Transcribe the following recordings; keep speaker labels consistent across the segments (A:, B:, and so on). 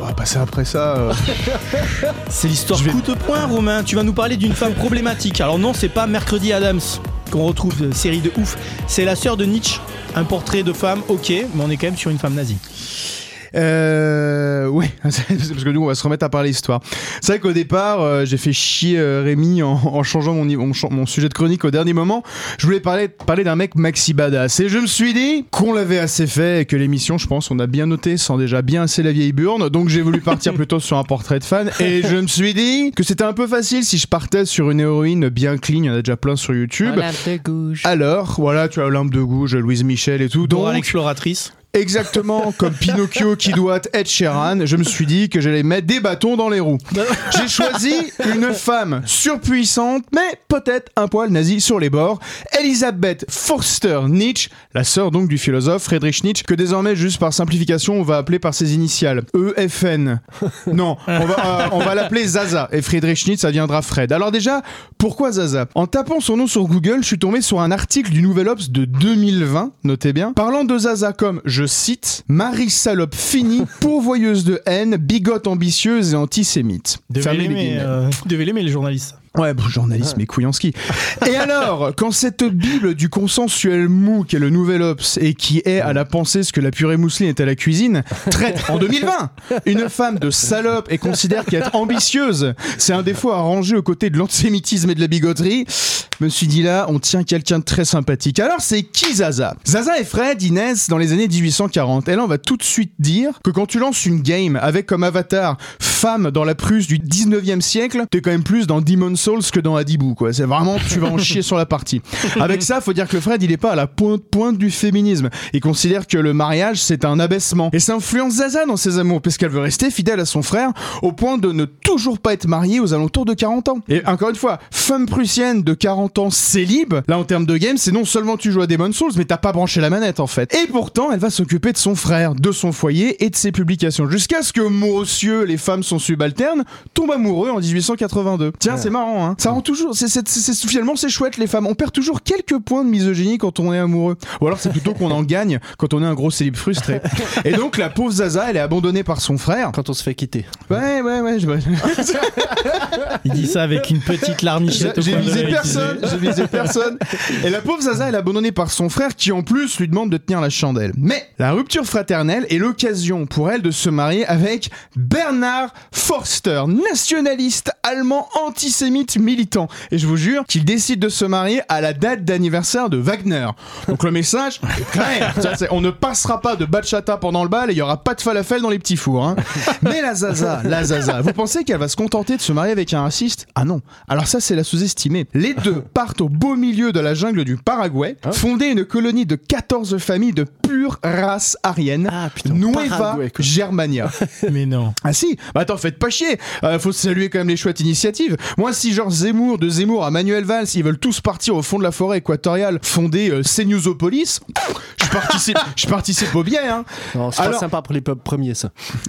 A: On va passer après ça. euh.
B: C'est l'histoire
A: Je vais-
B: coup de poing, Romain. Tu vas nous parler d'une femme problématique. Alors non, c'est pas Mercredi Adams qu'on retrouve, euh, série de ouf. C'est la sœur de Nietzsche. Un portrait de femme, ok, mais on est quand même sur une femme nazie.
A: Euh, ouais, parce que nous on va se remettre à parler histoire. C'est vrai qu'au départ, euh, j'ai fait chier euh, Rémi en, en changeant mon, mon, mon sujet de chronique au dernier moment. Je voulais parler, parler d'un mec maxi badass. Et je me suis dit qu'on l'avait assez fait et que l'émission, je pense, on a bien noté sans déjà bien assez la vieille burne. Donc j'ai voulu partir plutôt sur un portrait de fan. Et je me suis dit que c'était un peu facile si je partais sur une héroïne bien clean. Il y en a déjà plein sur YouTube. Alors, voilà, tu as Olympe de Gouges, Louise Michel et tout.
B: Dora
A: Donc,
B: l'exploratrice.
A: Exactement comme Pinocchio qui doit être Sheeran, je me suis dit que j'allais mettre des bâtons dans les roues. J'ai choisi une femme surpuissante, mais peut-être un poil nazi sur les bords, Elisabeth Forster Nietzsche, la sœur donc du philosophe Friedrich Nietzsche, que désormais, juste par simplification, on va appeler par ses initiales. EFN. Non, on va, euh, on va l'appeler Zaza. Et Friedrich Nietzsche, ça viendra Fred. Alors déjà, pourquoi Zaza? En tapant son nom sur Google, je suis tombé sur un article du Nouvel Obs de 2020, notez bien, parlant de Zaza comme, je cite, Marie salope finie, pourvoyeuse de haine, bigote ambitieuse et antisémite.
B: Devez l'aimer, euh, devez l'aimer, les journalistes.
A: Ouais, bon, journalisme et couilles en ski. Et alors, quand cette Bible du consensuel mou qu'est le Nouvel Ops et qui est à la pensée ce que la purée mousseline est à la cuisine, traite en 2020 une femme de salope et considère qu'être ambitieuse, c'est un défaut à ranger aux côtés de l'antisémitisme et de la bigoterie, je me suis dit là, on tient quelqu'un de très sympathique. Alors, c'est qui Zaza? Zaza et Fred, Inès, dans les années 1840. Et là, on va tout de suite dire que quand tu lances une game avec comme avatar femme dans la Prusse du 19e siècle, t'es quand même plus dans Demon's Souls que dans Adibou, quoi. C'est vraiment, tu vas en chier sur la partie. Avec ça, faut dire que Fred, il est pas à la pointe, pointe du féminisme. Il considère que le mariage, c'est un abaissement. Et ça influence Zaza dans ses amours, parce qu'elle veut rester fidèle à son frère, au point de ne toujours pas être mariée aux alentours de 40 ans. Et encore une fois, femme prussienne de 40 ans célib, là en termes de game, c'est non seulement tu joues à Demon's Souls, mais t'as pas branché la manette en fait. Et pourtant, elle va s'occuper de son frère, de son foyer et de ses publications, jusqu'à ce que Monsieur, les femmes sont subalternes, tombe amoureux en 1882. Tiens, c'est marrant, hein. Ça rend toujours, c'est, c'est, c'est- c'est- finalement c'est chouette les femmes. On perd toujours quelques points de misogynie quand on est amoureux. Ou alors c'est plutôt qu'on en gagne quand on est un gros célib frustré. Et donc la pauvre Zaza, elle est abandonnée par son frère.
C: Quand on se fait quitter.
A: Ouais, ouais, ouais. je-
B: Il dit ça avec une petite larmichette
A: J'ai j'ai visé personne, j'ai visé personne. Et la pauvre Zaza, elle est abandonnée par son frère qui en plus lui demande de tenir la chandelle. Mais la rupture fraternelle est l'occasion pour elle de se marier avec Bernard Forster, nationaliste allemand antisémite militant. Et je vous jure qu'il décide de se marier à la date d'anniversaire de Wagner. Donc le message est clair. On ne passera pas de bachata pendant le bal et il y aura pas de falafel dans les petits fours. hein. Mais la Zaza, la Zaza, vous pensez qu'elle va se contenter de se marier avec un raciste? Ah non. Alors ça, c'est la sous-estimée. Les deux partent au beau milieu de la jungle du Paraguay, fonder une colonie de 14 familles de pure race arienne,
C: Ah, putain,
A: Nueva
C: Paraguay.
A: Germania.
B: Mais non.
A: Ah si, bah attends, faites pas chier. Euh, faut saluer quand même les chouettes initiatives. Moi, si genre Zemmour, de Zemmour à Manuel Valls, ils veulent tous partir au fond de la forêt équatoriale, fonder euh, CNewsopolis, je participe, je participe au bien. Hein.
C: Non, c'est pas
A: Alors-
C: sympa pour les peuples premiers, ça.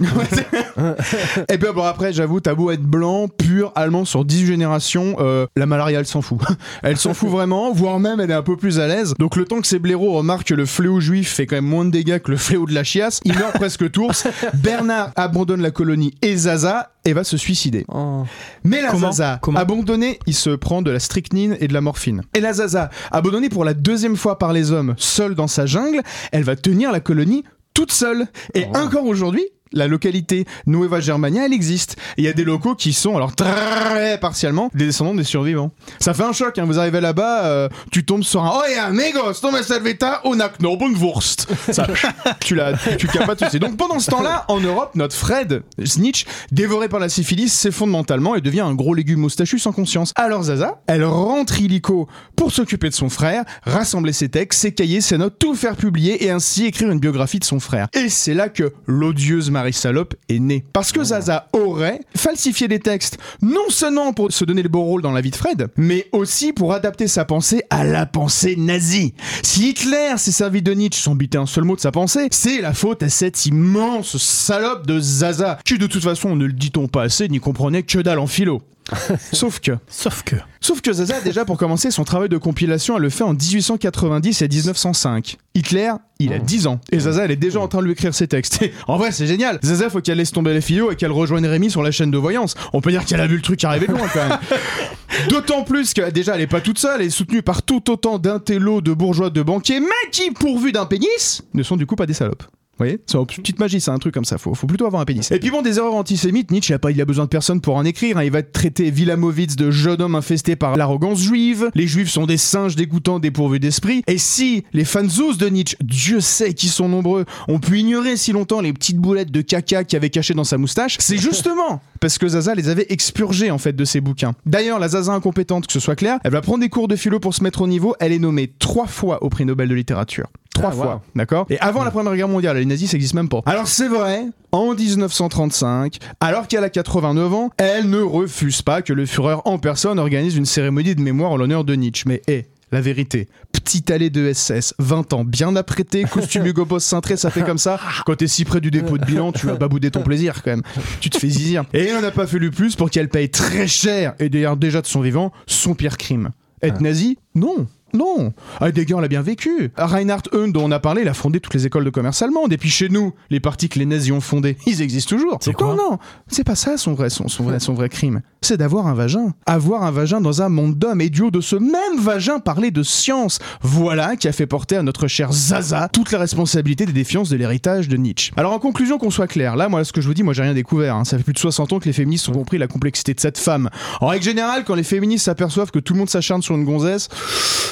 A: Et puis bon après, j'avoue, t'as beau être blanc, pur, allemand sur 18 générations, euh, la malaria elle s'en fout. Elle s'en fout vraiment, voire même elle est un peu plus à l'aise. Donc le temps que ces blaireaux remarquent que le fléau juif fait quand même moins de dégâts que le fléau de la chiasse, ils meurent presque tous. Bernard abandonne la colonie et Zaza et va se suicider.
C: Oh.
A: Mais la
B: Comment
A: Zaza,
B: Comment
A: abandonnée, il se prend de la strychnine et de la morphine. Et la Zaza, abandonnée pour la deuxième fois par les hommes, seule dans sa jungle, elle va tenir la colonie toute seule. Et encore aujourd'hui, la localité Nueva Germania, elle existe. Et il y a des locaux qui sont, alors très partiellement, des descendants des survivants. Ça fait un choc, hein. vous arrivez là-bas, euh, tu tombes sur un « Oh, amigos, toma salveta una Knoblauchwurst !» Ça, tu l'as, tu le captes pas tout de suite. Donc pendant ce temps-là, en Europe, notre Fred Snitch, dévoré par la syphilis, s'effondre mentalement et devient un gros légume moustachu sans conscience. Alors Zaza, elle rentre illico pour s'occuper de son frère, rassembler ses textes, ses cahiers, ses notes, tout faire publier et ainsi écrire une biographie de son frère. Et c'est là que l'odieuse Marie Salope est née. Parce que Zaza aurait falsifié des textes, non seulement pour se donner le beau rôle dans la vie de Fred, mais aussi pour adapter sa pensée à la pensée nazie. Si Hitler s'est servi de Nietzsche sans biter un seul mot de sa pensée, c'est la faute à cette immense salope de Zaza, qui de toute façon ne le dit-on pas assez, n'y comprenait que dalle en philo. Sauf que,
B: Sauf que.
A: sauf que Zaza, déjà pour commencer, son travail de compilation, elle le fait en 1890 et 1905. Hitler, il a 10 ans. Et Zaza, elle est déjà en train de lui écrire ses textes. Et en vrai, c'est génial. Zaza, faut qu'elle laisse tomber les filles et qu'elle rejoigne Rémi sur la chaîne de voyance. On peut dire qu'elle a vu le truc arriver de loin quand même. D'autant plus que déjà, elle est pas toute seule, elle est soutenue par tout autant d'intellos, de bourgeois, de banquiers, mais qui, pourvus d'un pénis, ne sont du coup pas des salopes. Voyez C'est une petite magie, c'est un truc comme ça. Faut, faut plutôt avoir un pénis. Et puis bon, des erreurs antisémites, Nietzsche, il a, pas, il a besoin de personne pour en écrire. hein. Il va traiter Vilamovitz de jeune homme infesté par l'arrogance juive. Les juifs sont des singes dégoûtants dépourvus d'esprit. Et si les fanzous de Nietzsche, Dieu sait qu'ils sont nombreux, ont pu ignorer si longtemps les petites boulettes de caca qu'il avait cachées dans sa moustache, c'est justement parce que Zaza les avait expurgés en fait de ses bouquins. D'ailleurs, la Zaza incompétente, que ce soit clair, elle va prendre des cours de philo pour se mettre au niveau. Elle est nommée trois fois au prix Nobel de littérature. Trois
C: Ah,
A: fois,
C: wow.
A: d'accord? Et avant la Première Guerre mondiale, les nazis, ça existe même pas. Alors c'est vrai, en 1935, alors qu'elle a 89 ans, elle ne refuse pas que le Führer en personne organise une cérémonie de mémoire en l'honneur de Nietzsche. Mais hé, la vérité, petite allée de SS, 20 ans, bien apprêté, costume Hugo Boss cintré, ça fait comme ça. Quand t'es si près du dépôt de bilan, tu vas babouder ton plaisir quand même. Tu te fais zizir. Et il n'en a pas fallu plus pour qu'elle paye très cher, et d'ailleurs déjà de son vivant, son pire crime. Être nazi? Non. Non, Heidegger l'a bien vécu. Reinhard Heun, dont on a parlé, il a fondé toutes les écoles de commerce allemandes. Et puis chez nous, les partis que les nazis ont fondés, ils existent toujours.
B: C'est quoi
A: Non, non, c'est pas ça son vrai, son, son vrai, son vrai crime. C'est d'avoir un vagin. Avoir un vagin dans un monde d'hommes et du haut de ce même vagin parler de science. Voilà qui a fait porter à notre cher Zaza toute la responsabilité des défiances de l'héritage de Nietzsche. Alors en conclusion, qu'on soit clair, là, moi, ce que je vous dis, moi, j'ai rien découvert. hein. Ça fait plus de 60 ans que les féministes ont compris la complexité de cette femme. En règle générale, quand les féministes s'aperçoivent que tout le monde s'acharne sur une gonzesse,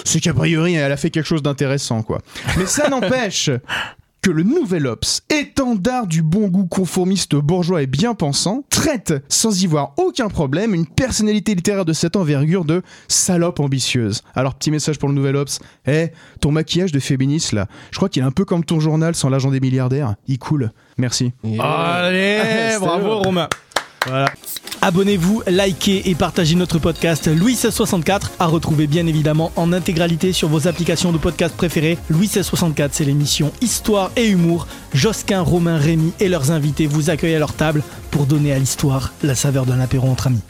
A: c'est qu'a priori, elle a fait quelque chose d'intéressant, quoi. Mais ça n'empêche que le Nouvel Ops, étendard du bon goût conformiste bourgeois et bien pensant, traite, sans y voir aucun problème, une personnalité littéraire de cette envergure de salope ambitieuse. Alors, petit message pour le Nouvel Ops. Eh, ton maquillage de féministe, là, je crois qu'il est un peu comme ton journal sans l'argent des milliardaires. Il coule. Merci.
B: Allez,
C: C'était
B: bravo. Romain. Voilà. Abonnez-vous, likez et partagez notre podcast Louis 1664 à retrouver bien évidemment en intégralité sur vos applications de podcast préférées. Louis 1664, c'est l'émission Histoire et Humour. Josquin, Romain, Rémi et leurs invités vous accueillent à leur table pour donner à l'histoire la saveur d'un apéro entre amis.